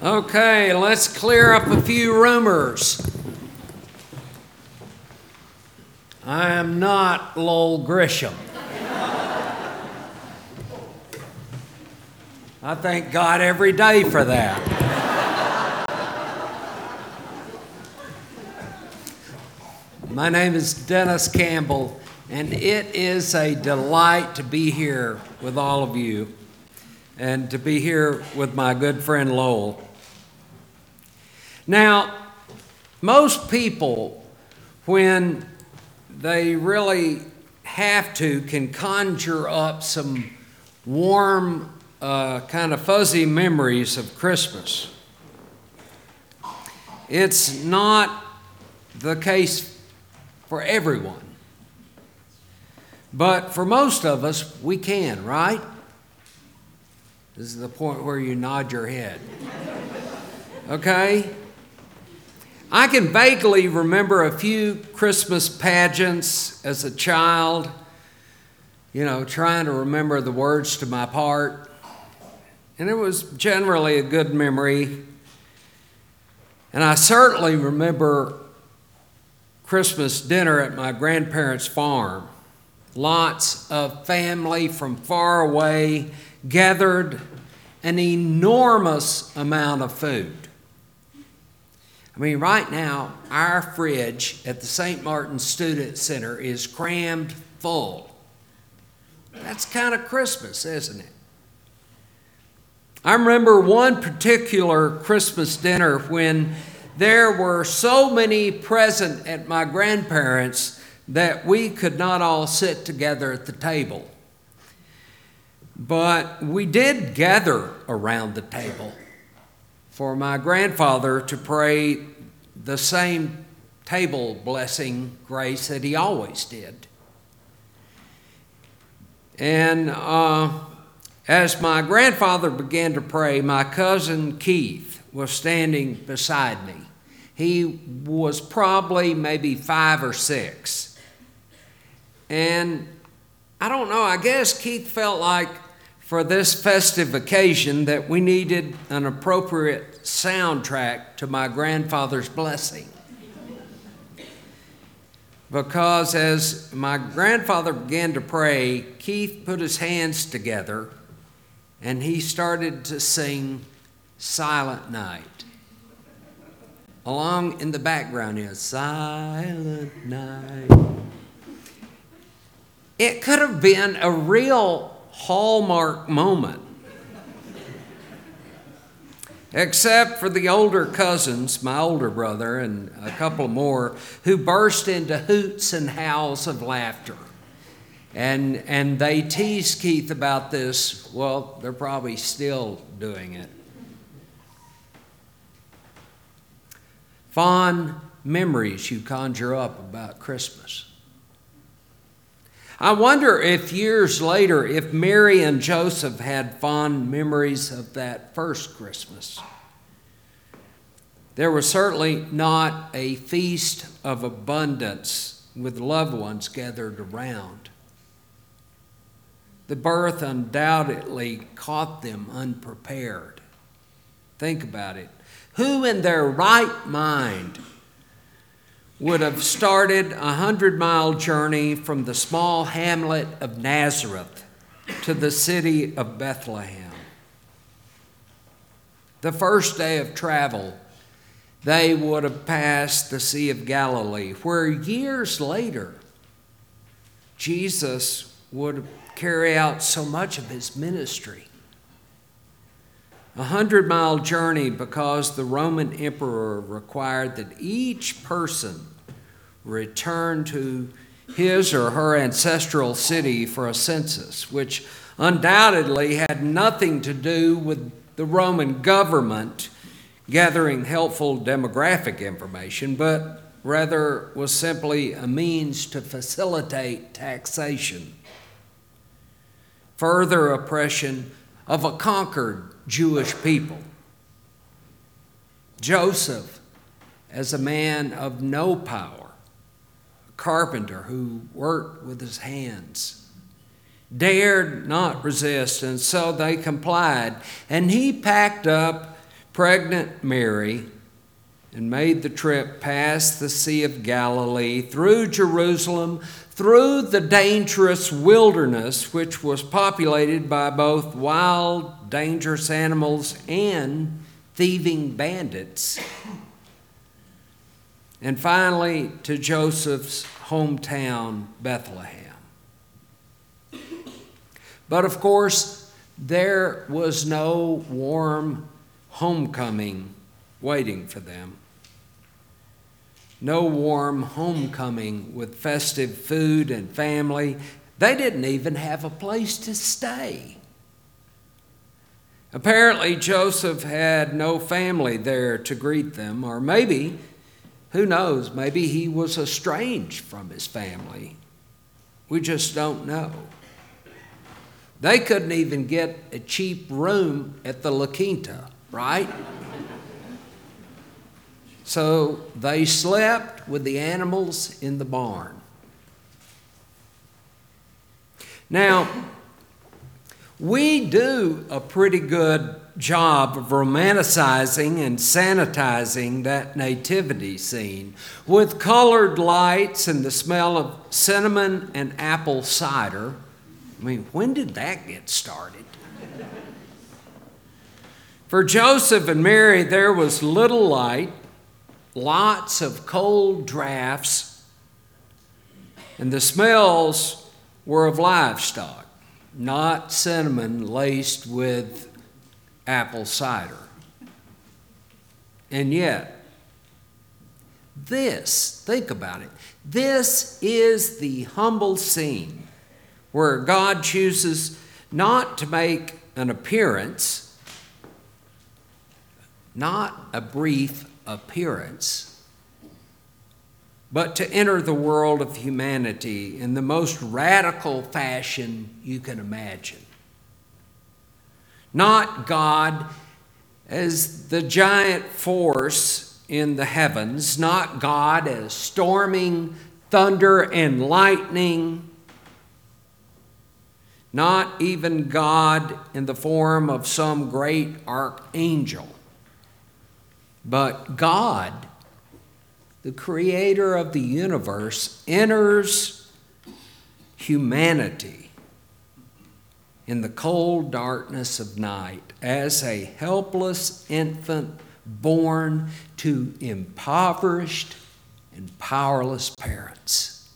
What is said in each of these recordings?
Okay, let's clear up a few rumors. I am not Lowell Grisham. I thank God every day for that. My name is Dennis Campbell, and it is a delight to be here with all of you and to be here with my good friend Lowell. Now, most people, when they really have to, can conjure up some warm, uh, kind of fuzzy memories of Christmas. It's not the case for everyone. But for most of us, we can, right? This is the point where you nod your head. Okay? I can vaguely remember a few Christmas pageants as a child, you know, trying to remember the words to my part. And it was generally a good memory. And I certainly remember Christmas dinner at my grandparents' farm. Lots of family from far away gathered an enormous amount of food. I mean, right now, our fridge at the St. Martin Student Center is crammed full. That's kind of Christmas, isn't it? I remember one particular Christmas dinner when there were so many present at my grandparents' that we could not all sit together at the table. But we did gather around the table for my grandfather to pray the same table blessing grace that he always did. And uh, as my grandfather began to pray, my cousin Keith was standing beside me. He was probably maybe five or six. And I don't know, I guess Keith felt like for this festive occasion that we needed an appropriate soundtrack to my grandfather's blessing. Because as my grandfather began to pray, Keith put his hands together and he started to sing Silent Night. Along in the background is Silent Night. It could have been a real hallmark moment. Except for the older cousins, my older brother and a couple more, who burst into hoots and howls of laughter. And, and they teased Keith about this. Well, they're probably still doing it. Fond memories you conjure up about Christmas. I wonder if years later, if Mary and Joseph had fond memories of that first Christmas. There was certainly not a feast of abundance with loved ones gathered around. The birth undoubtedly caught them unprepared. Think about it. Who in their right mind would have started a hundred mile journey from the small hamlet of Nazareth to the city of Bethlehem. The first day of travel, they would have passed the Sea of Galilee, where years later, Jesus would carry out so much of his ministry. A hundred mile journey because the Roman emperor required that each person return to his or her ancestral city for a census, which undoubtedly had nothing to do with the Roman government gathering helpful demographic information, but rather was simply a means to facilitate taxation. Further oppression of a conquered Jewish people. Joseph, as a man of no power, a carpenter who worked with his hands, dared not resist, and so they complied. And he packed up pregnant Mary and made the trip past the Sea of Galilee, through Jerusalem, through the dangerous wilderness, which was populated by both wild, dangerous animals and thieving bandits. And finally, to Joseph's hometown, Bethlehem. But of course, there was no warm homecoming waiting for them. No warm homecoming with festive food and family. They didn't even have a place to stay. Apparently, Joseph had no family there to greet them, or maybe, who knows, maybe he was estranged from his family. We just don't know. They couldn't even get a cheap room at the La Quinta, right? So they slept with the animals in the barn. Now, we do a pretty good job of romanticizing and sanitizing that nativity scene with colored lights and the smell of cinnamon and apple cider. I mean, when did that get started? For Joseph and Mary, there was little light lots of cold drafts, and the smells were of livestock, not cinnamon laced with apple cider. And yet, this, think about it, this is the humble scene where God chooses not to make an appearance, not a brief appearance, but to enter the world of humanity in the most radical fashion you can imagine. Not God as the giant force in the heavens, not God as storming thunder and lightning, not even God in the form of some great archangel but God, the creator of the universe, enters humanity in the cold darkness of night as a helpless infant born to impoverished and powerless parents.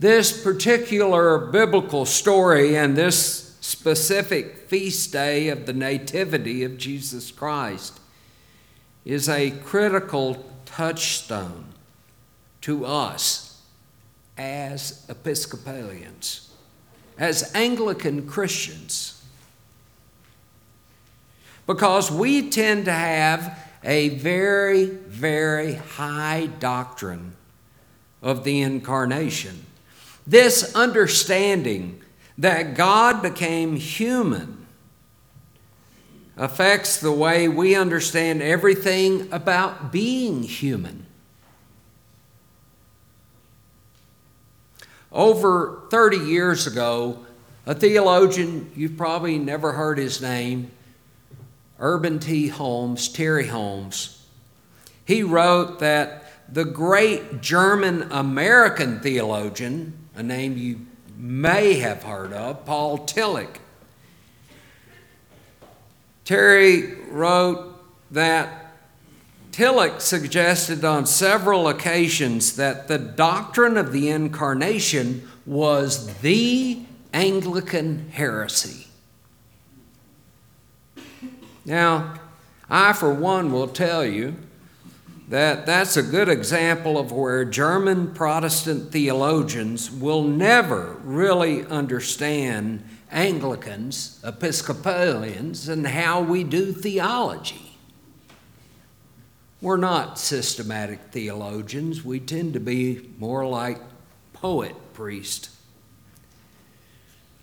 This particular biblical story and this specific feast day of the Nativity of Jesus Christ is a critical touchstone to us as Episcopalians, as Anglican Christians, because we tend to have a very, very high doctrine of the incarnation. This understanding that God became human affects the way we understand everything about being human. Over 30 years ago, a theologian, you've probably never heard his name, Urban T. Holmes, Terry Holmes, he wrote that the great German American theologian, a name you may have heard of, Paul Tillich. Terry wrote that Tillich suggested on several occasions that the doctrine of the incarnation was the Anglican heresy. Now, I, for one, will tell you that that's a good example of where German Protestant theologians will never really understand Anglicans, Episcopalians, and how we do theology. We're not systematic theologians, we tend to be more like poet priest.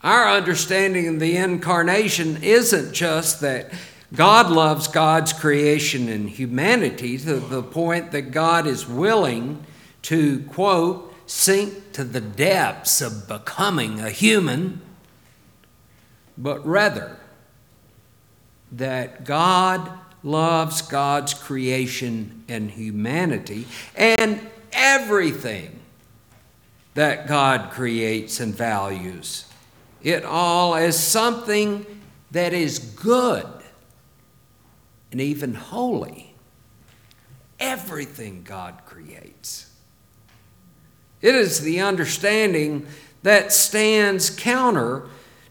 Our understanding of the incarnation isn't just that God loves God's creation and humanity to the point that God is willing to, quote, sink to the depths of becoming a human, but rather, that God loves God's creation and humanity and everything that God creates and values. It all as something that is good and even holy. Everything God creates. It is the understanding that stands counter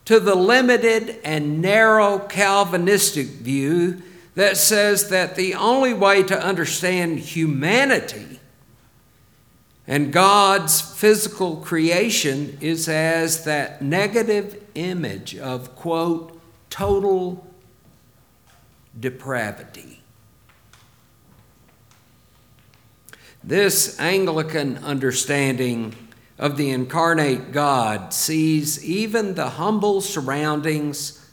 to the limited and narrow Calvinistic view that says that the only way to understand humanity and God's physical creation is as that negative image of, quote, total depravity. This Anglican understanding of the incarnate God sees even the humble surroundings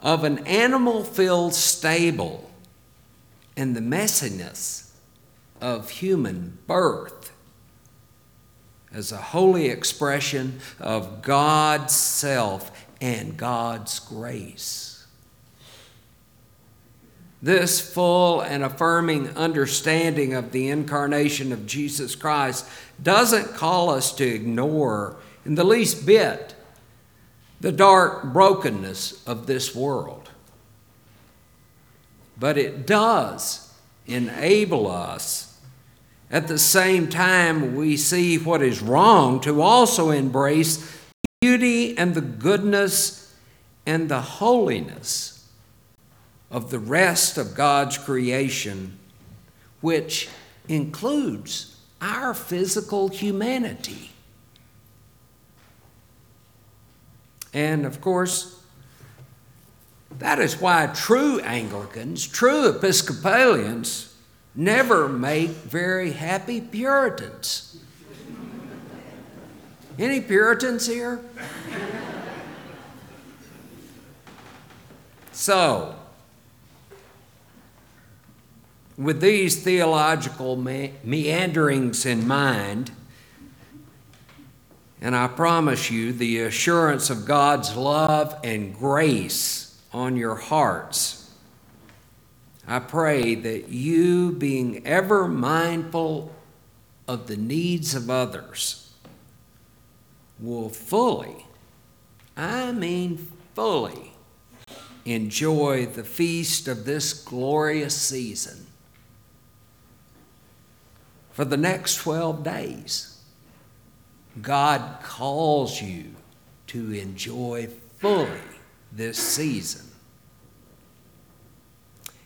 of an animal filled stable and the messiness of human birth as a holy expression of God's self and God's grace. This full and affirming understanding of the incarnation of Jesus Christ doesn't call us to ignore in the least bit the dark brokenness of this world. But it does enable us, at the same time we see what is wrong, to also embrace beauty and the goodness and the holiness of the rest of God's creation, which includes our physical humanity. And of course, that is why true Anglicans, true Episcopalians, never make very happy Puritans. Any Puritans here? So, with these theological me- meanderings in mind, and I promise you the assurance of God's love and grace on your hearts. I pray that you, being ever mindful of the needs of others, will fully, I mean fully, enjoy the feast of this glorious season for the next 12 days. God calls you to enjoy fully this season.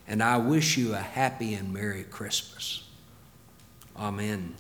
And I wish you a happy and Merry Christmas. Amen.